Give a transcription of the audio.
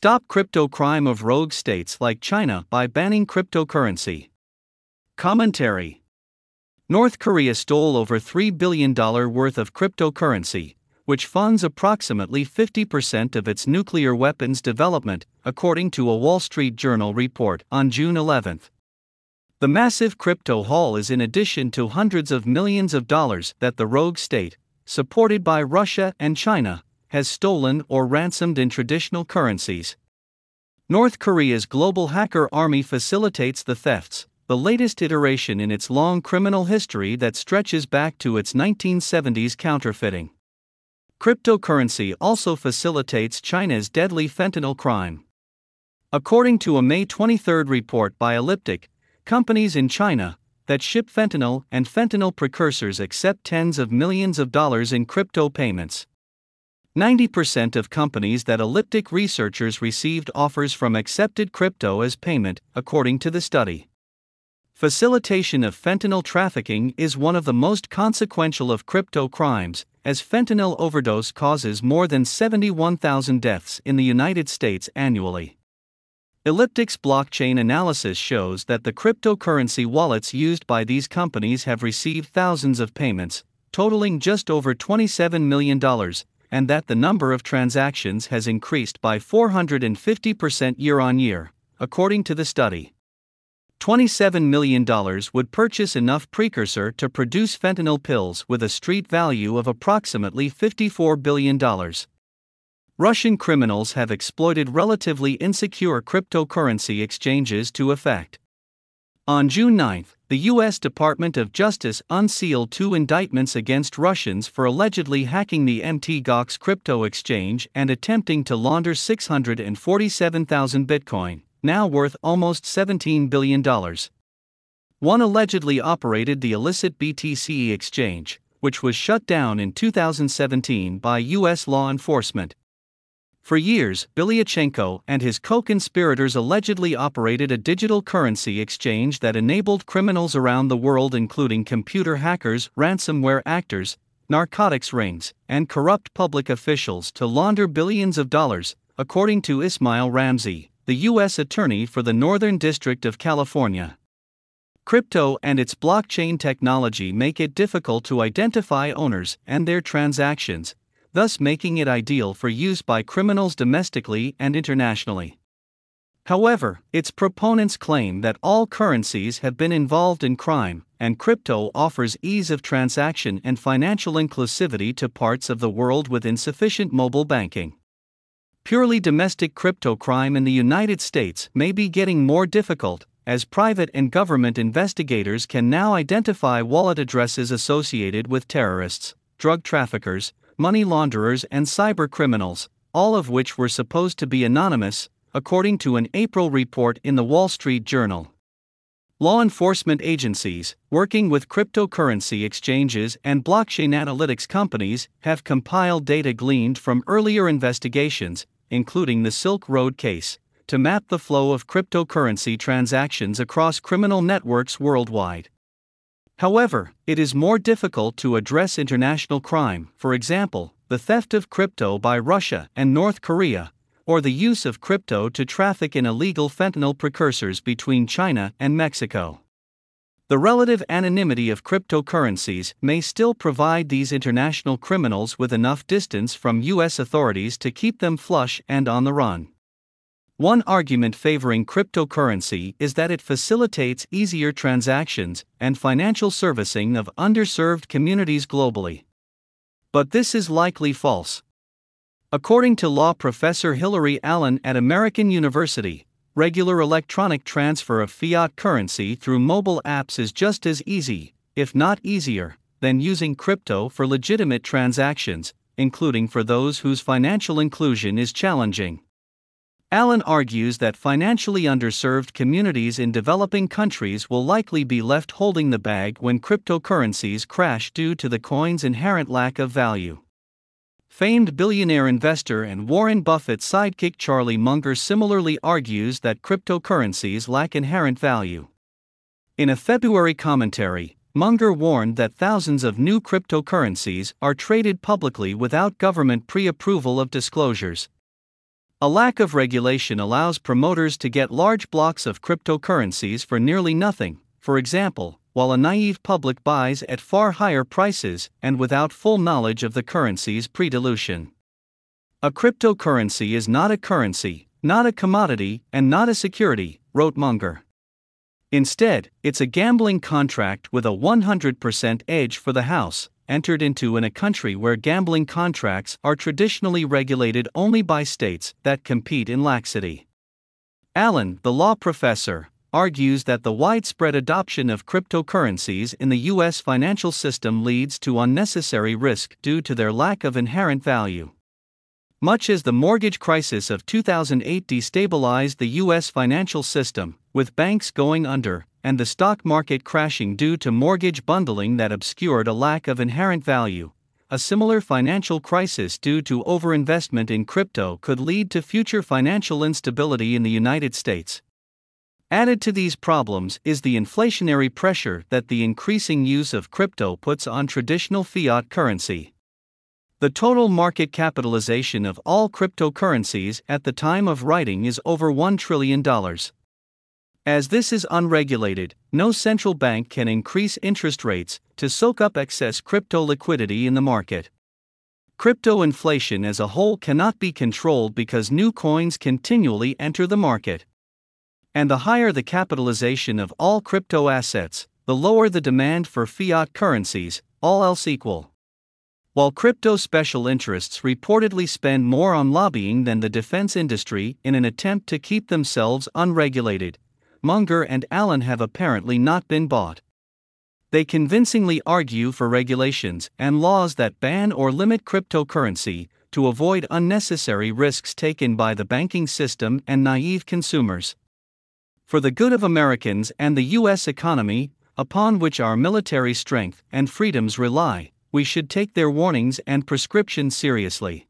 Stop crypto crime of rogue states like China by banning cryptocurrency. Commentary North Korea stole over $3 billion worth of cryptocurrency, which funds approximately 50% of its nuclear weapons development, according to a Wall Street Journal report on June 11. The massive crypto haul is in addition to hundreds of millions of dollars that the rogue state, supported by Russia and China, has stolen or ransomed in traditional currencies. North Korea's global hacker army facilitates the thefts, the latest iteration in its long criminal history that stretches back to its 1970s counterfeiting. Cryptocurrency also facilitates China's deadly fentanyl crime. According to a May 23 report by Elliptic, companies in China that ship fentanyl and fentanyl precursors accept tens of millions of dollars in crypto payments. 90% of companies that Elliptic researchers received offers from accepted crypto as payment, according to the study. Facilitation of fentanyl trafficking is one of the most consequential of crypto crimes, as fentanyl overdose causes more than 71,000 deaths in the United States annually. Elliptic's blockchain analysis shows that the cryptocurrency wallets used by these companies have received thousands of payments, totaling just over $27 million, and that the number of transactions has increased by 450% year on year, according to the study. $27 million would purchase enough precursor to produce fentanyl pills with a street value of approximately $54 billion. Russian criminals have exploited relatively insecure cryptocurrency exchanges to effect. On June 9, the U.S. Department of Justice unsealed two indictments against Russians for allegedly hacking the Mt. Gox crypto exchange and attempting to launder 647,000 Bitcoin now worth almost $17 billion. One allegedly operated the illicit BTC exchange, which was shut down in 2017 by U.S. law enforcement. For years, Bilyuchenko and his co conspirators allegedly operated a digital currency exchange that enabled criminals around the world, including computer hackers, ransomware actors, narcotics rings, and corrupt public officials, to launder billions of dollars, according to Ismail Ramsey, the U.S. Attorney for the Northern District of California. Crypto and its blockchain technology make it difficult to identify owners and their transactions, thus making it ideal for use by criminals domestically and internationally. However, its proponents claim that all currencies have been involved in crime, and crypto offers ease of transaction and financial inclusivity to parts of the world with insufficient mobile banking purely domestic crypto crime in the United States may be getting more difficult, as private and government investigators can now identify wallet addresses associated with terrorists, drug traffickers, money launderers, and cyber criminals, all of which were supposed to be anonymous, according to an April report in the Wall Street Journal. Law enforcement agencies, working with cryptocurrency exchanges and blockchain analytics companies, have compiled data gleaned from earlier investigations, including the Silk Road case, to map the flow of cryptocurrency transactions across criminal networks worldwide. However, it is more difficult to address international crime, for example, the theft of crypto by Russia and North Korea, or the use of crypto to traffic in illegal fentanyl precursors between China and Mexico. The relative anonymity of cryptocurrencies may still provide these international criminals with enough distance from U.S. authorities to keep them flush and on the run. One argument favoring cryptocurrency is that it facilitates easier transactions and financial servicing of underserved communities globally. But this is likely false. According to law professor Hilary Allen at American University, regular electronic transfer of fiat currency through mobile apps is just as easy, if not easier, than using crypto for legitimate transactions, including for those whose financial inclusion is challenging. Allen argues that financially underserved communities in developing countries will likely be left holding the bag when cryptocurrencies crash due to the coin's inherent lack of value. Famed billionaire investor and Warren Buffett sidekick Charlie Munger similarly argues that cryptocurrencies lack inherent value. In a February commentary, Munger warned that thousands of new cryptocurrencies are traded publicly without government pre approval of disclosures. A lack of regulation allows promoters to get large blocks of cryptocurrencies for nearly nothing, for example, while a naive public buys at far higher prices and without full knowledge of the currency's pre dilution. A cryptocurrency is not a currency, not a commodity, and not a security, wrote Munger. Instead, it's a gambling contract with a 100% edge for the house, entered into in a country where gambling contracts are traditionally regulated only by states that compete in laxity. Allen, the law professor, argues that the widespread adoption of cryptocurrencies in the U.S. financial system leads to unnecessary risk due to their lack of inherent value. Much as the mortgage crisis of 2008 destabilized the U.S. financial system, with banks going under and the stock market crashing due to mortgage bundling that obscured a lack of inherent value, a similar financial crisis due to overinvestment in crypto could lead to future financial instability in the United States. Added to these problems is the inflationary pressure that the increasing use of crypto puts on traditional fiat currency. The total market capitalization of all cryptocurrencies at the time of writing is over $1 trillion. As this is unregulated, no central bank can increase interest rates to soak up excess crypto liquidity in the market. Crypto inflation as a whole cannot be controlled because new coins continually enter the market. And the higher the capitalization of all crypto assets, the lower the demand for fiat currencies, all else equal. While crypto special interests reportedly spend more on lobbying than the defense industry in an attempt to keep themselves unregulated, Munger and Allen have apparently not been bought. They convincingly argue for regulations and laws that ban or limit cryptocurrency to avoid unnecessary risks taken by the banking system and naive consumers. For the good of Americans and the U.S. economy, upon which our military strength and freedoms rely, we should take their warnings and prescriptions seriously.